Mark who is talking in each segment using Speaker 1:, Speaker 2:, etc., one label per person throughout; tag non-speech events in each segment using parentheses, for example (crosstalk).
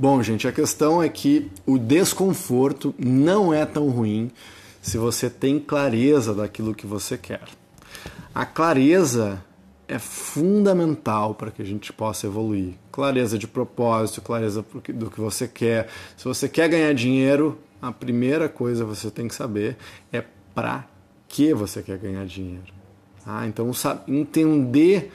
Speaker 1: Bom, gente, a questão é que o desconforto não é tão ruim se você tem clareza daquilo que você quer. A clareza é fundamental para que a gente possa evoluir. Clareza de propósito, clareza do que você quer. Se você quer ganhar dinheiro, a primeira coisa que você tem que saber é para que você quer ganhar dinheiro. Ah, então, entender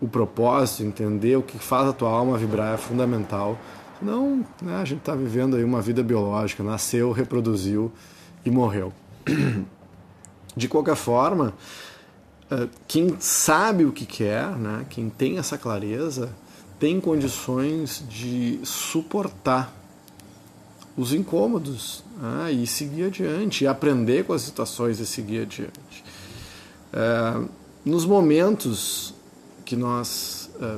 Speaker 1: o propósito, entender o que faz a tua alma vibrar é fundamental. Senão, né, a gente está vivendo aí uma vida biológica, nasceu, reproduziu e morreu. (clears throat) De qualquer forma, eh, quem sabe o que quer, né, quem tem essa clareza, tem condições de suportar os incômodos né, e seguir adiante, e aprender com as situações e seguir adiante. É, nos momentos que nós, é,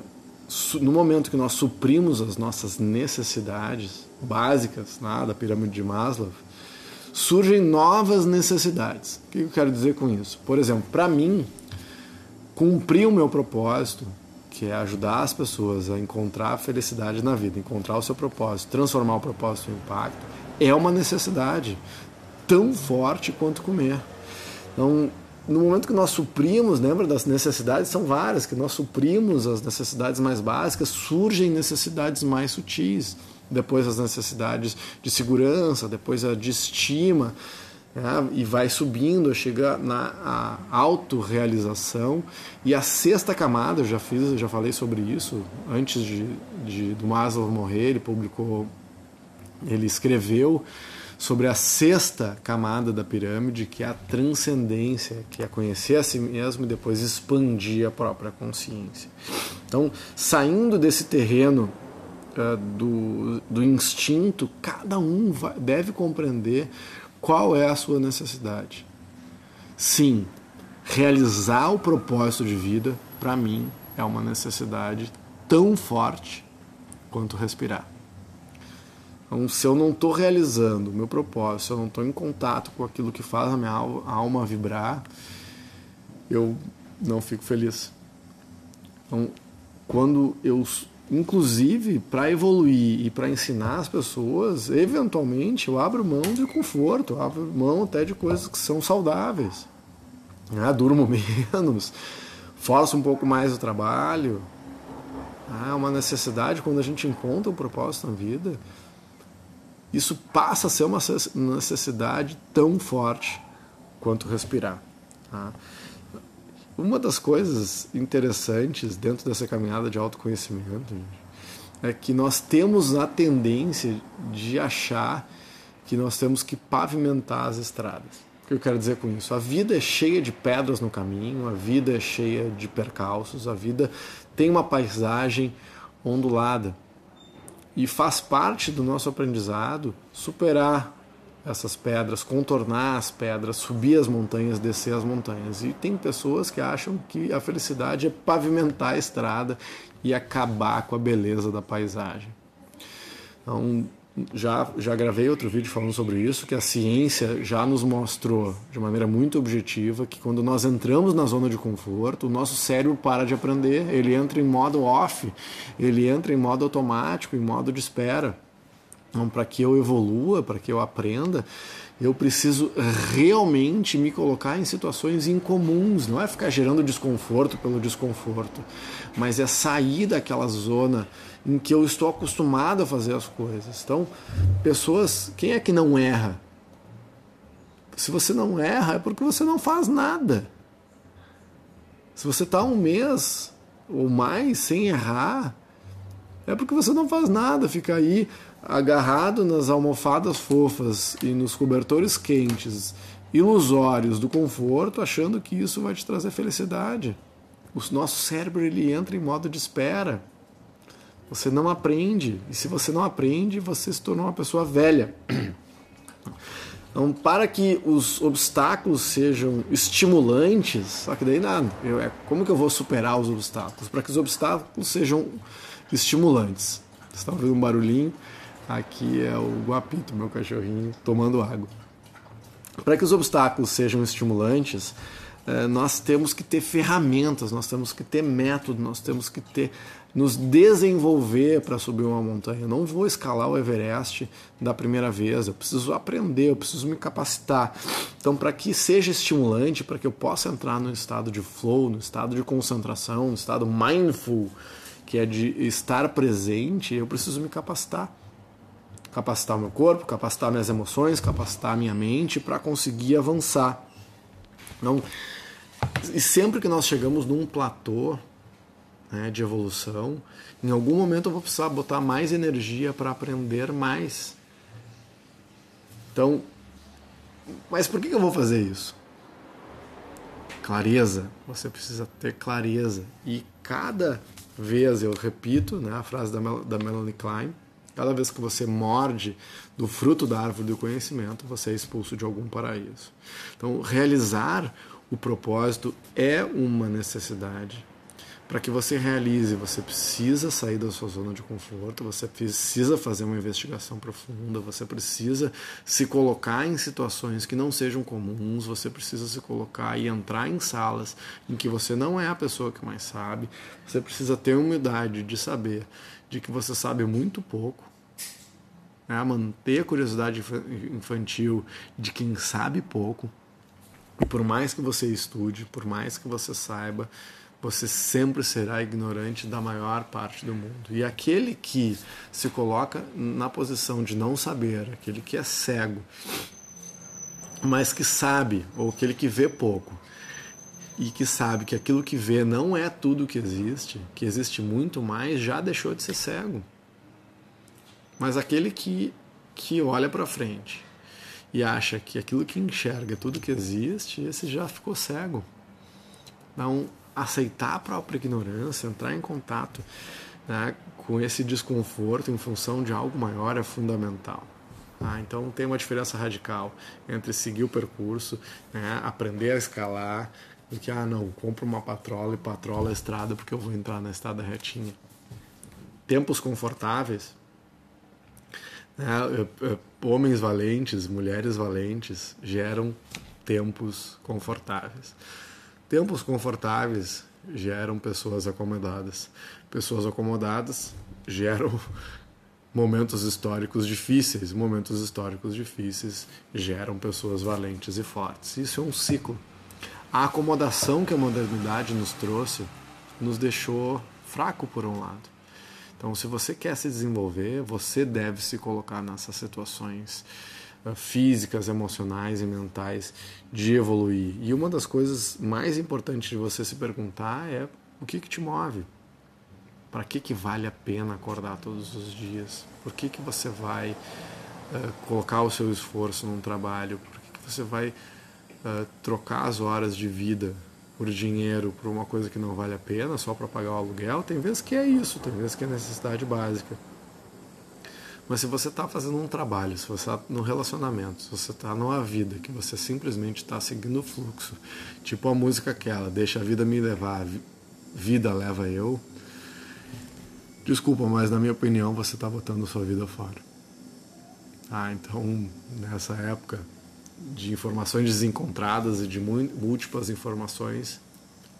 Speaker 1: no momento que nós suprimos as nossas necessidades básicas né, da pirâmide de Maslow, surgem novas necessidades. O que eu quero dizer com isso? Por exemplo, para mim, cumprir o meu propósito, que é ajudar as pessoas a encontrar a felicidade na vida, encontrar o seu propósito, transformar o propósito em impacto, é uma necessidade tão forte quanto comer. Então, no momento que nós suprimos, lembra das necessidades, são várias, que nós suprimos as necessidades mais básicas, surgem necessidades mais sutis. Depois as necessidades de segurança, depois a de estima, né? e vai subindo, chega na autorrealização. E a sexta camada, eu já fiz, eu já falei sobre isso, antes de, de do Maslow morrer, ele publicou, ele escreveu sobre a sexta camada da pirâmide, que é a transcendência, que é conhecer a si mesmo e depois expandir a própria consciência. Então, saindo desse terreno uh, do, do instinto, cada um vai, deve compreender qual é a sua necessidade. Sim, realizar o propósito de vida, para mim, é uma necessidade tão forte quanto respirar. Então, se eu não estou realizando o meu propósito, se eu não estou em contato com aquilo que faz a minha alma vibrar, eu não fico feliz. Então, quando eu, inclusive, para evoluir e para ensinar as pessoas, eventualmente eu abro mão de conforto, abro mão até de coisas que são saudáveis. Ah, durmo (laughs) menos, forço um pouco mais o trabalho. Ah, é uma necessidade quando a gente encontra um propósito na vida isso passa a ser uma necessidade tão forte quanto respirar. Tá? Uma das coisas interessantes dentro dessa caminhada de autoconhecimento é que nós temos a tendência de achar que nós temos que pavimentar as estradas. O que eu quero dizer com isso? A vida é cheia de pedras no caminho, a vida é cheia de percalços, a vida tem uma paisagem ondulada. E faz parte do nosso aprendizado superar essas pedras, contornar as pedras, subir as montanhas, descer as montanhas. E tem pessoas que acham que a felicidade é pavimentar a estrada e acabar com a beleza da paisagem. Então, já, já gravei outro vídeo falando sobre isso, que a ciência já nos mostrou de maneira muito objetiva que quando nós entramos na zona de conforto, o nosso cérebro para de aprender, ele entra em modo off, ele entra em modo automático, em modo de espera. Então, para que eu evolua, para que eu aprenda, eu preciso realmente me colocar em situações incomuns, não é ficar gerando desconforto pelo desconforto, mas é sair daquela zona em que eu estou acostumado a fazer as coisas. Então, pessoas, quem é que não erra? Se você não erra, é porque você não faz nada. Se você está um mês ou mais sem errar, é porque você não faz nada, fica aí agarrado nas almofadas fofas e nos cobertores quentes, ilusórios do conforto, achando que isso vai te trazer felicidade. O nosso cérebro ele entra em modo de espera. Você não aprende. E se você não aprende, você se tornou uma pessoa velha. Então, para que os obstáculos sejam estimulantes, só que daí nada, eu, é, como que eu vou superar os obstáculos? Para que os obstáculos sejam estimulantes. Você está ouvindo um barulhinho? Aqui é o Guapito, meu cachorrinho, tomando água. Para que os obstáculos sejam estimulantes, nós temos que ter ferramentas, nós temos que ter método, nós temos que ter nos desenvolver para subir uma montanha. Eu não vou escalar o Everest da primeira vez, eu preciso aprender, eu preciso me capacitar. Então, para que seja estimulante, para que eu possa entrar no estado de flow, no estado de concentração, no estado mindful, que é de estar presente, eu preciso me capacitar. Capacitar meu corpo, capacitar minhas emoções, capacitar minha mente para conseguir avançar. Não, e sempre que nós chegamos num platô, né, de evolução, em algum momento eu vou precisar botar mais energia para aprender mais. Então, mas por que eu vou fazer isso? Clareza, você precisa ter clareza. E cada vez, eu repito né, a frase da, Mel da Melanie Klein, cada vez que você morde do fruto da árvore do conhecimento, você é expulso de algum paraíso. Então, realizar o propósito é uma necessidade, para que você realize, você precisa sair da sua zona de conforto, você precisa fazer uma investigação profunda, você precisa se colocar em situações que não sejam comuns, você precisa se colocar e entrar em salas em que você não é a pessoa que mais sabe, você precisa ter humildade de saber de que você sabe muito pouco, né? manter a curiosidade infantil de quem sabe pouco, e por mais que você estude, por mais que você saiba, você sempre será ignorante da maior parte do mundo. E aquele que se coloca na posição de não saber, aquele que é cego, mas que sabe, ou aquele que vê pouco, e que sabe que aquilo que vê não é tudo que existe, que existe muito mais, já deixou de ser cego. Mas aquele que, que olha para frente e acha que aquilo que enxerga é tudo que existe, esse já ficou cego. Então, aceitar a própria ignorância, entrar em contato né, com esse desconforto em função de algo maior é fundamental. Tá? Então tem uma diferença radical entre seguir o percurso, né, aprender a escalar, do que, ah, não, compro uma patrola e patrola a estrada porque eu vou entrar na estrada retinha. Tempos confortáveis, né, homens valentes, mulheres valentes geram tempos confortáveis. Tempos confortáveis geram pessoas acomodadas. Pessoas acomodadas geram momentos históricos difíceis. Momentos históricos difíceis geram pessoas valentes e fortes. Isso é um ciclo. A acomodação que a modernidade nos trouxe nos deixou fraco por um lado. Então, se você quer se desenvolver, você deve se colocar nessas situações físicas, emocionais e mentais de evoluir. E uma das coisas mais importantes de você se perguntar é o que, que te move? Para que, que vale a pena acordar todos os dias? Por que, que você vai uh, colocar o seu esforço num trabalho? Por que, que você vai uh, trocar as horas de vida por dinheiro por uma coisa que não vale a pena só para pagar o aluguel? Tem vezes que é isso, tem vezes que é necessidade básica. Mas se você está fazendo um trabalho, se você está no relacionamento, se você está numa vida que você simplesmente está seguindo o fluxo, tipo a música aquela, deixa a vida me levar, vida leva eu. Desculpa, mas na minha opinião você está botando sua vida fora. Ah, então nessa época de informações desencontradas e de múltiplas informações,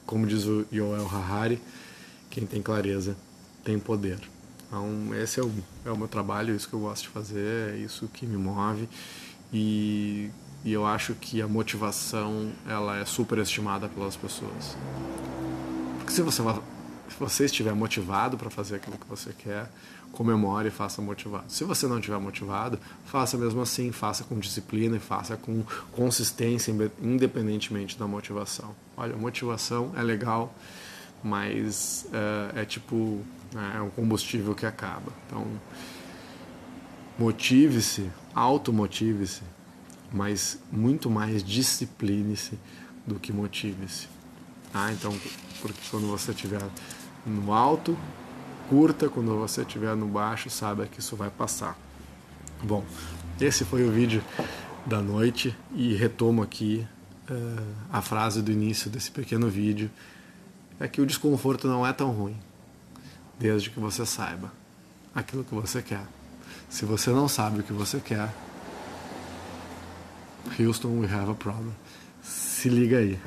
Speaker 1: como diz o Yoel Harari, quem tem clareza tem poder. Então, esse é o, é o meu trabalho, é isso que eu gosto de fazer, é isso que me move. E, e eu acho que a motivação ela é superestimada pelas pessoas. Porque se você, se você estiver motivado para fazer aquilo que você quer, comemore e faça motivado. Se você não estiver motivado, faça mesmo assim, faça com disciplina e faça com consistência, independentemente da motivação. Olha, motivação é legal, mas é, é tipo né? é um combustível que acaba. Então, motive-se, automotive-se, mas muito mais discipline-se do que motive-se. Ah, então, porque quando você estiver no alto, curta, quando você estiver no baixo, saiba que isso vai passar. Bom, esse foi o vídeo da noite e retomo aqui uh, a frase do início desse pequeno vídeo, é que o desconforto não é tão ruim desde que você saiba aquilo que você quer. Se você não sabe o que você quer, Houston, we have a problem. Se liga aí.